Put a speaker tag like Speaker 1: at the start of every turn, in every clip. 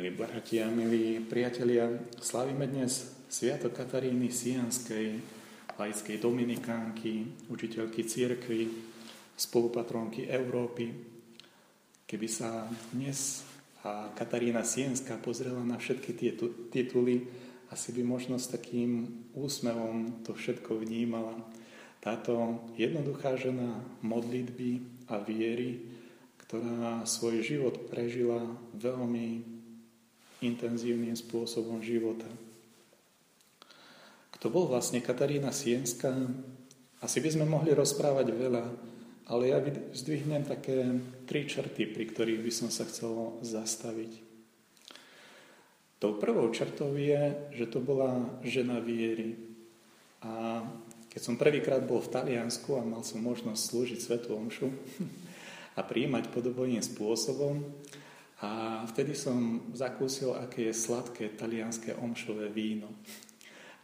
Speaker 1: Milí bratia, milí priatelia, slavíme dnes Sviatok Kataríny Sianskej, laickej dominikánky, učiteľky církvy, spolupatronky Európy. Keby sa dnes a Katarína Sienská pozrela na všetky tie tituly, asi by možno s takým úsmevom to všetko vnímala. Táto jednoduchá žena modlitby a viery, ktorá svoj život prežila veľmi intenzívnym spôsobom života. Kto bol vlastne Katarína Sienská? Asi by sme mohli rozprávať veľa, ale ja zdvihnem také tri črty, pri ktorých by som sa chcel zastaviť. Tou prvou črtou je, že to bola žena viery. A keď som prvýkrát bol v Taliansku a mal som možnosť slúžiť Svetu Omšu a príjmať podobným spôsobom, a vtedy som zakúsil, aké je sladké talianské omšové víno.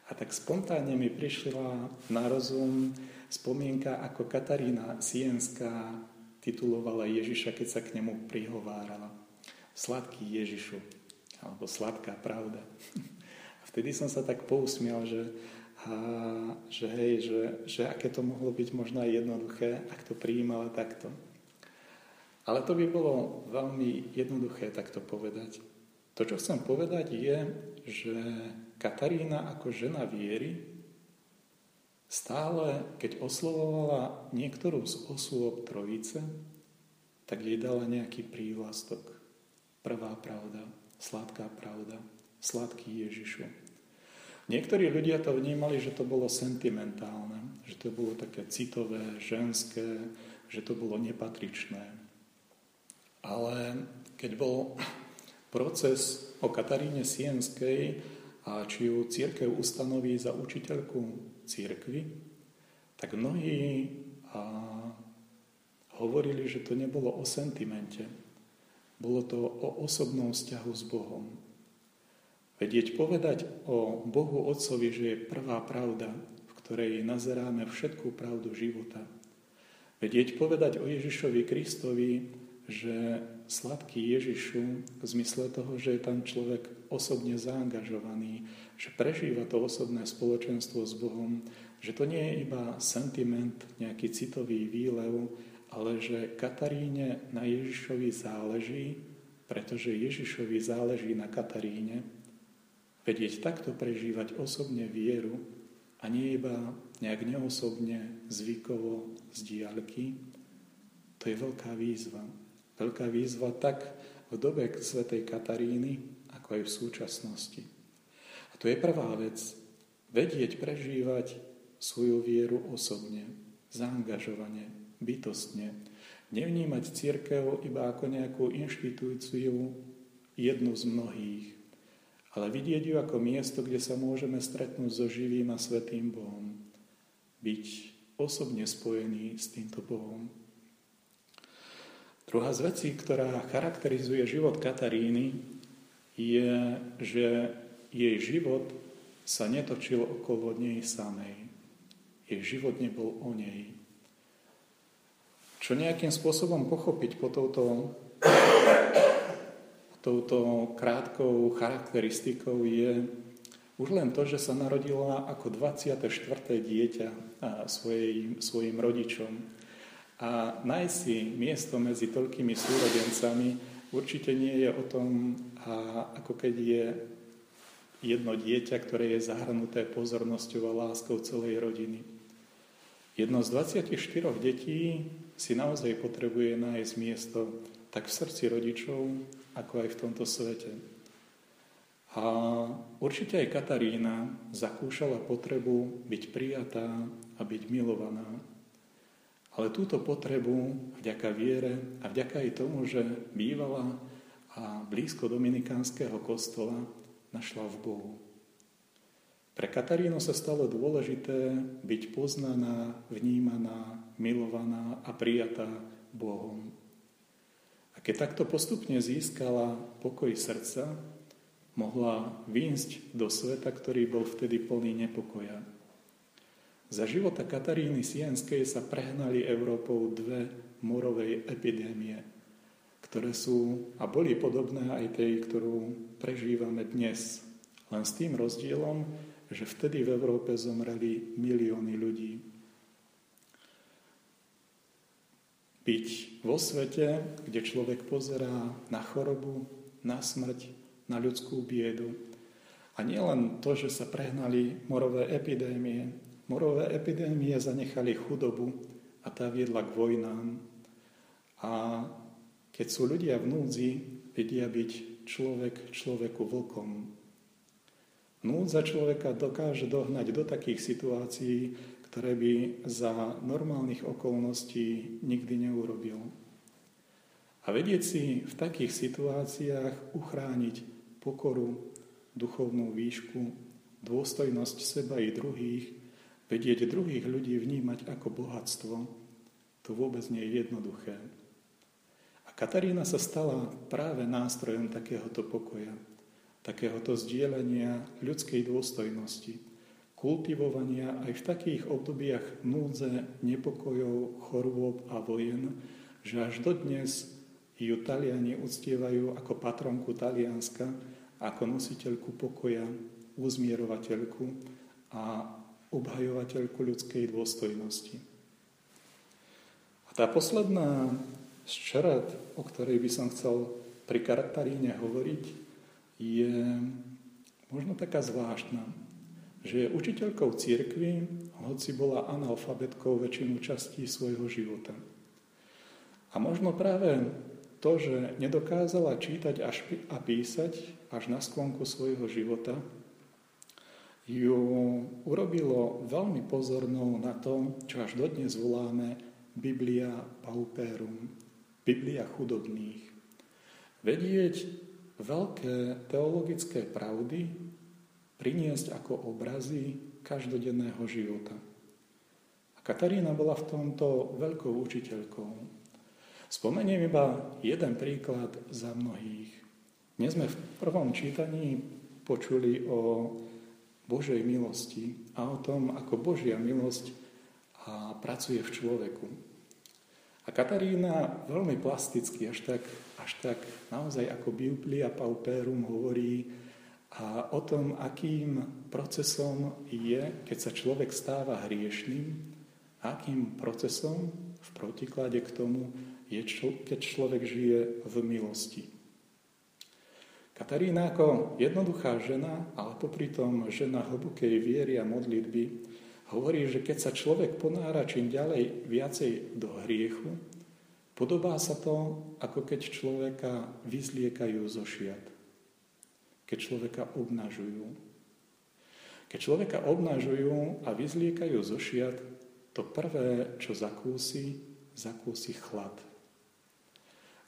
Speaker 1: A tak spontánne mi prišla na rozum spomienka, ako Katarína Sienská titulovala Ježiša, keď sa k nemu prihovárala. Sladký Ježišu, alebo sladká pravda. A vtedy som sa tak pousmial, že, a, že hej, že, že aké to mohlo byť možno aj jednoduché, ak to prijímala takto. Ale to by bolo veľmi jednoduché takto povedať. To, čo chcem povedať, je, že Katarína ako žena viery stále, keď oslovovala niektorú z osôb Trojice, tak jej dala nejaký prívlastok. Prvá pravda, sladká pravda, sladký Ježišu. Niektorí ľudia to vnímali, že to bolo sentimentálne, že to bolo také citové, ženské, že to bolo nepatričné. Ale keď bol proces o Kataríne Sienskej a či ju církev ustanoví za učiteľku církvy, tak mnohí a, hovorili, že to nebolo o sentimente. Bolo to o osobnom vzťahu s Bohom. Vedieť povedať o Bohu Otcovi, že je prvá pravda, v ktorej nazeráme všetkú pravdu života. Vedieť povedať o Ježišovi Kristovi, že sladký Ježišu v zmysle toho, že je tam človek osobne zaangažovaný, že prežíva to osobné spoločenstvo s Bohom, že to nie je iba sentiment, nejaký citový výlev, ale že Kataríne na Ježišovi záleží, pretože Ježišovi záleží na Kataríne, vedieť takto prežívať osobne vieru a nie iba nejak neosobne, zvykovo, z diálky, to je veľká výzva. Veľká výzva tak v dobe svätej Kataríny, ako aj v súčasnosti. A to je prvá vec. Vedieť prežívať svoju vieru osobne, zaangažovane, bytostne. Nevnímať církev iba ako nejakú inštitúciu, jednu z mnohých, ale vidieť ju ako miesto, kde sa môžeme stretnúť so živým a svetým Bohom. Byť osobne spojený s týmto Bohom. Druhá z vecí, ktorá charakterizuje život Kataríny, je, že jej život sa netočil okolo nej samej. Jej život nebol o nej. Čo nejakým spôsobom pochopiť po touto, touto krátkou charakteristikou je už len to, že sa narodila ako 24. dieťa svojim, svojim rodičom. A nájsť si miesto medzi toľkými súrodencami určite nie je o tom, a ako keď je jedno dieťa, ktoré je zahrnuté pozornosťou a láskou celej rodiny. Jedno z 24 detí si naozaj potrebuje nájsť miesto tak v srdci rodičov, ako aj v tomto svete. A určite aj Katarína zakúšala potrebu byť prijatá a byť milovaná. Ale túto potrebu vďaka viere a vďaka aj tomu, že bývala a blízko dominikánskeho kostola našla v Bohu. Pre Katarínu sa stalo dôležité byť poznaná, vnímaná, milovaná a prijatá Bohom. A keď takto postupne získala pokoj srdca, mohla výjsť do sveta, ktorý bol vtedy plný nepokoja za života Kataríny Sienskej sa prehnali Európou dve morovej epidémie, ktoré sú a boli podobné aj tej, ktorú prežívame dnes. Len s tým rozdielom, že vtedy v Európe zomreli milióny ľudí. Byť vo svete, kde človek pozerá na chorobu, na smrť, na ľudskú biedu. A nie len to, že sa prehnali morové epidémie. Morové epidémie zanechali chudobu a tá viedla k vojnám. A keď sú ľudia v núdzi, vedia byť človek človeku vlkom. Núdza človeka dokáže dohnať do takých situácií, ktoré by za normálnych okolností nikdy neurobil. A vedieť si v takých situáciách uchrániť pokoru, duchovnú výšku, dôstojnosť seba i druhých, vedieť druhých ľudí vnímať ako bohatstvo, to vôbec nie je jednoduché. Katarína sa stala práve nástrojom takéhoto pokoja, takéhoto zdieľania ľudskej dôstojnosti, kultivovania aj v takých obdobiach núdze, nepokojov, chorôb a vojen, že až dodnes ju Taliani uctievajú ako patronku Talianska, ako nositeľku pokoja, uzmierovateľku a obhajovateľku ľudskej dôstojnosti. A tá posledná z čarat, o ktorej by som chcel pri Kataríne hovoriť, je možno taká zvláštna, že je učiteľkou církvy, hoci bola analfabetkou väčšinu častí svojho života. A možno práve to, že nedokázala čítať a písať až na sklonku svojho života, ju urobilo veľmi pozornou na to, čo až dodnes voláme Biblia Pauperum, Biblia chudobných. Vedieť veľké teologické pravdy priniesť ako obrazy každodenného života. A Katarína bola v tomto veľkou učiteľkou. Spomeniem iba jeden príklad za mnohých. Dnes sme v prvom čítaní počuli o Božej milosti a o tom, ako Božia milosť pracuje v človeku. A Katarína veľmi plasticky, až tak, až tak naozaj ako Biblia Pauperum hovorí a o tom, akým procesom je, keď sa človek stáva hriešným, akým procesom v protiklade k tomu je, keď človek žije v milosti. Katarína ako jednoduchá žena, ale popri tom žena hlbokej viery a modlitby, hovorí, že keď sa človek ponára čím ďalej viacej do hriechu, podobá sa to, ako keď človeka vyzliekajú zo šiat. Keď človeka obnažujú. Keď človeka obnažujú a vyzliekajú zo šiat, to prvé, čo zakúsi, zakúsi chlad.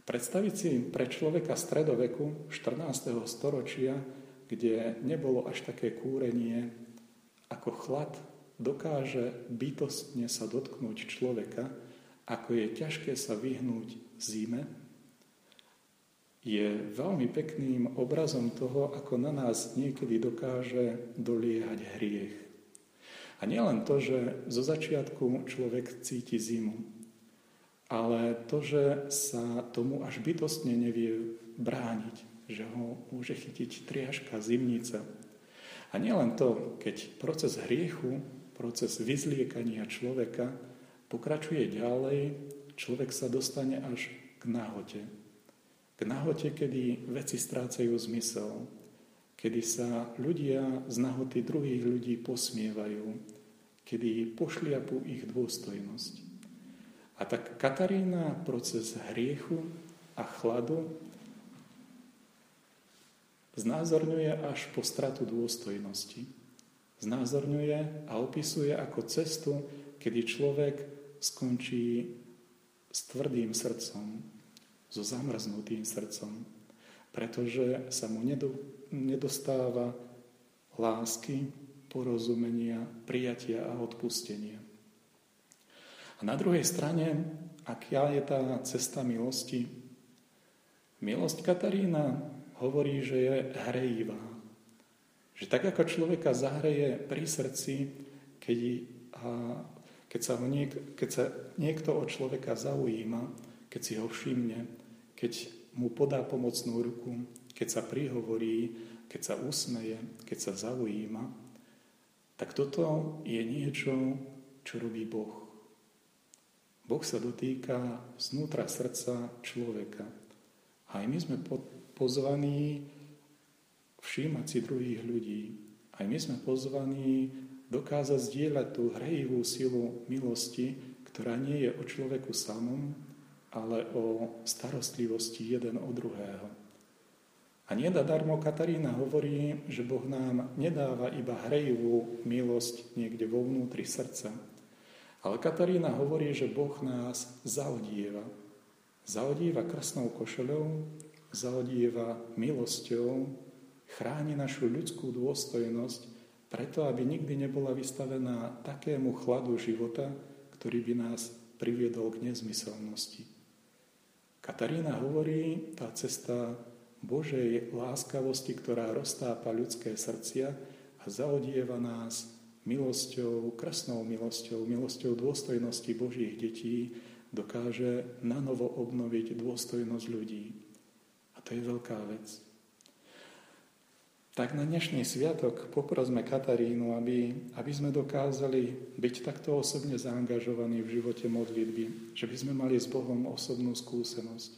Speaker 1: Predstaviť si pre človeka stredoveku 14. storočia, kde nebolo až také kúrenie, ako chlad dokáže bytostne sa dotknúť človeka, ako je ťažké sa vyhnúť zime, je veľmi pekným obrazom toho, ako na nás niekedy dokáže doliehať hriech. A nielen to, že zo začiatku človek cíti zimu, ale to, že sa tomu až bytostne nevie brániť, že ho môže chytiť triažka, zimnica. A nielen to, keď proces hriechu proces vyzliekania človeka pokračuje ďalej, človek sa dostane až k nahote. K nahote, kedy veci strácajú zmysel, kedy sa ľudia z nahoty druhých ľudí posmievajú, kedy pošliapú ich dôstojnosť. A tak Katarína proces hriechu a chladu znázorňuje až po stratu dôstojnosti znázorňuje a opisuje ako cestu, kedy človek skončí s tvrdým srdcom, so zamrznutým srdcom, pretože sa mu nedostáva lásky, porozumenia, prijatia a odpustenia. A na druhej strane, aká je tá cesta milosti? Milosť Katarína hovorí, že je hrejivá, že tak ako človeka zahreje pri srdci, keď, a, keď, sa, niek, keď sa niekto od človeka zaujíma, keď si ho všimne, keď mu podá pomocnú ruku, keď sa prihovorí, keď sa usmeje, keď sa zaujíma, tak toto je niečo, čo robí Boh. Boh sa dotýka znútra srdca človeka. A aj my sme pozvaní všímať si druhých ľudí. Aj my sme pozvaní dokázať zdieľať tú hrejivú silu milosti, ktorá nie je o človeku samom, ale o starostlivosti jeden o druhého. A nie darmo Katarína hovorí, že Boh nám nedáva iba hrejivú milosť niekde vo vnútri srdca, ale Katarína hovorí, že Boh nás zaodieva. Zaodieva krásnou košeľou, zaodieva milosťou, chráni našu ľudskú dôstojnosť, preto aby nikdy nebola vystavená takému chladu života, ktorý by nás priviedol k nezmyselnosti. Katarína hovorí, tá cesta Božej láskavosti, ktorá roztápa ľudské srdcia a zaodieva nás milosťou, krásnou milosťou, milosťou dôstojnosti Božích detí dokáže nanovo obnoviť dôstojnosť ľudí. A to je veľká vec. Tak na dnešný sviatok poprosme Katarínu, aby, aby sme dokázali byť takto osobne zaangažovaní v živote modlitby, že by sme mali s Bohom osobnú skúsenosť,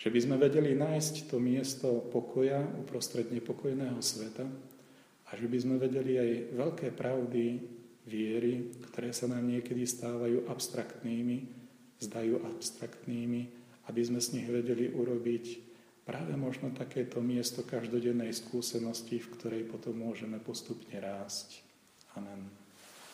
Speaker 1: že by sme vedeli nájsť to miesto pokoja uprostred nepokojného sveta, a že by sme vedeli aj veľké pravdy viery, ktoré sa nám niekedy stávajú abstraktnými, zdajú abstraktnými, aby sme z nich vedeli urobiť práve možno takéto miesto každodennej skúsenosti, v ktorej potom môžeme postupne rásť. Amen.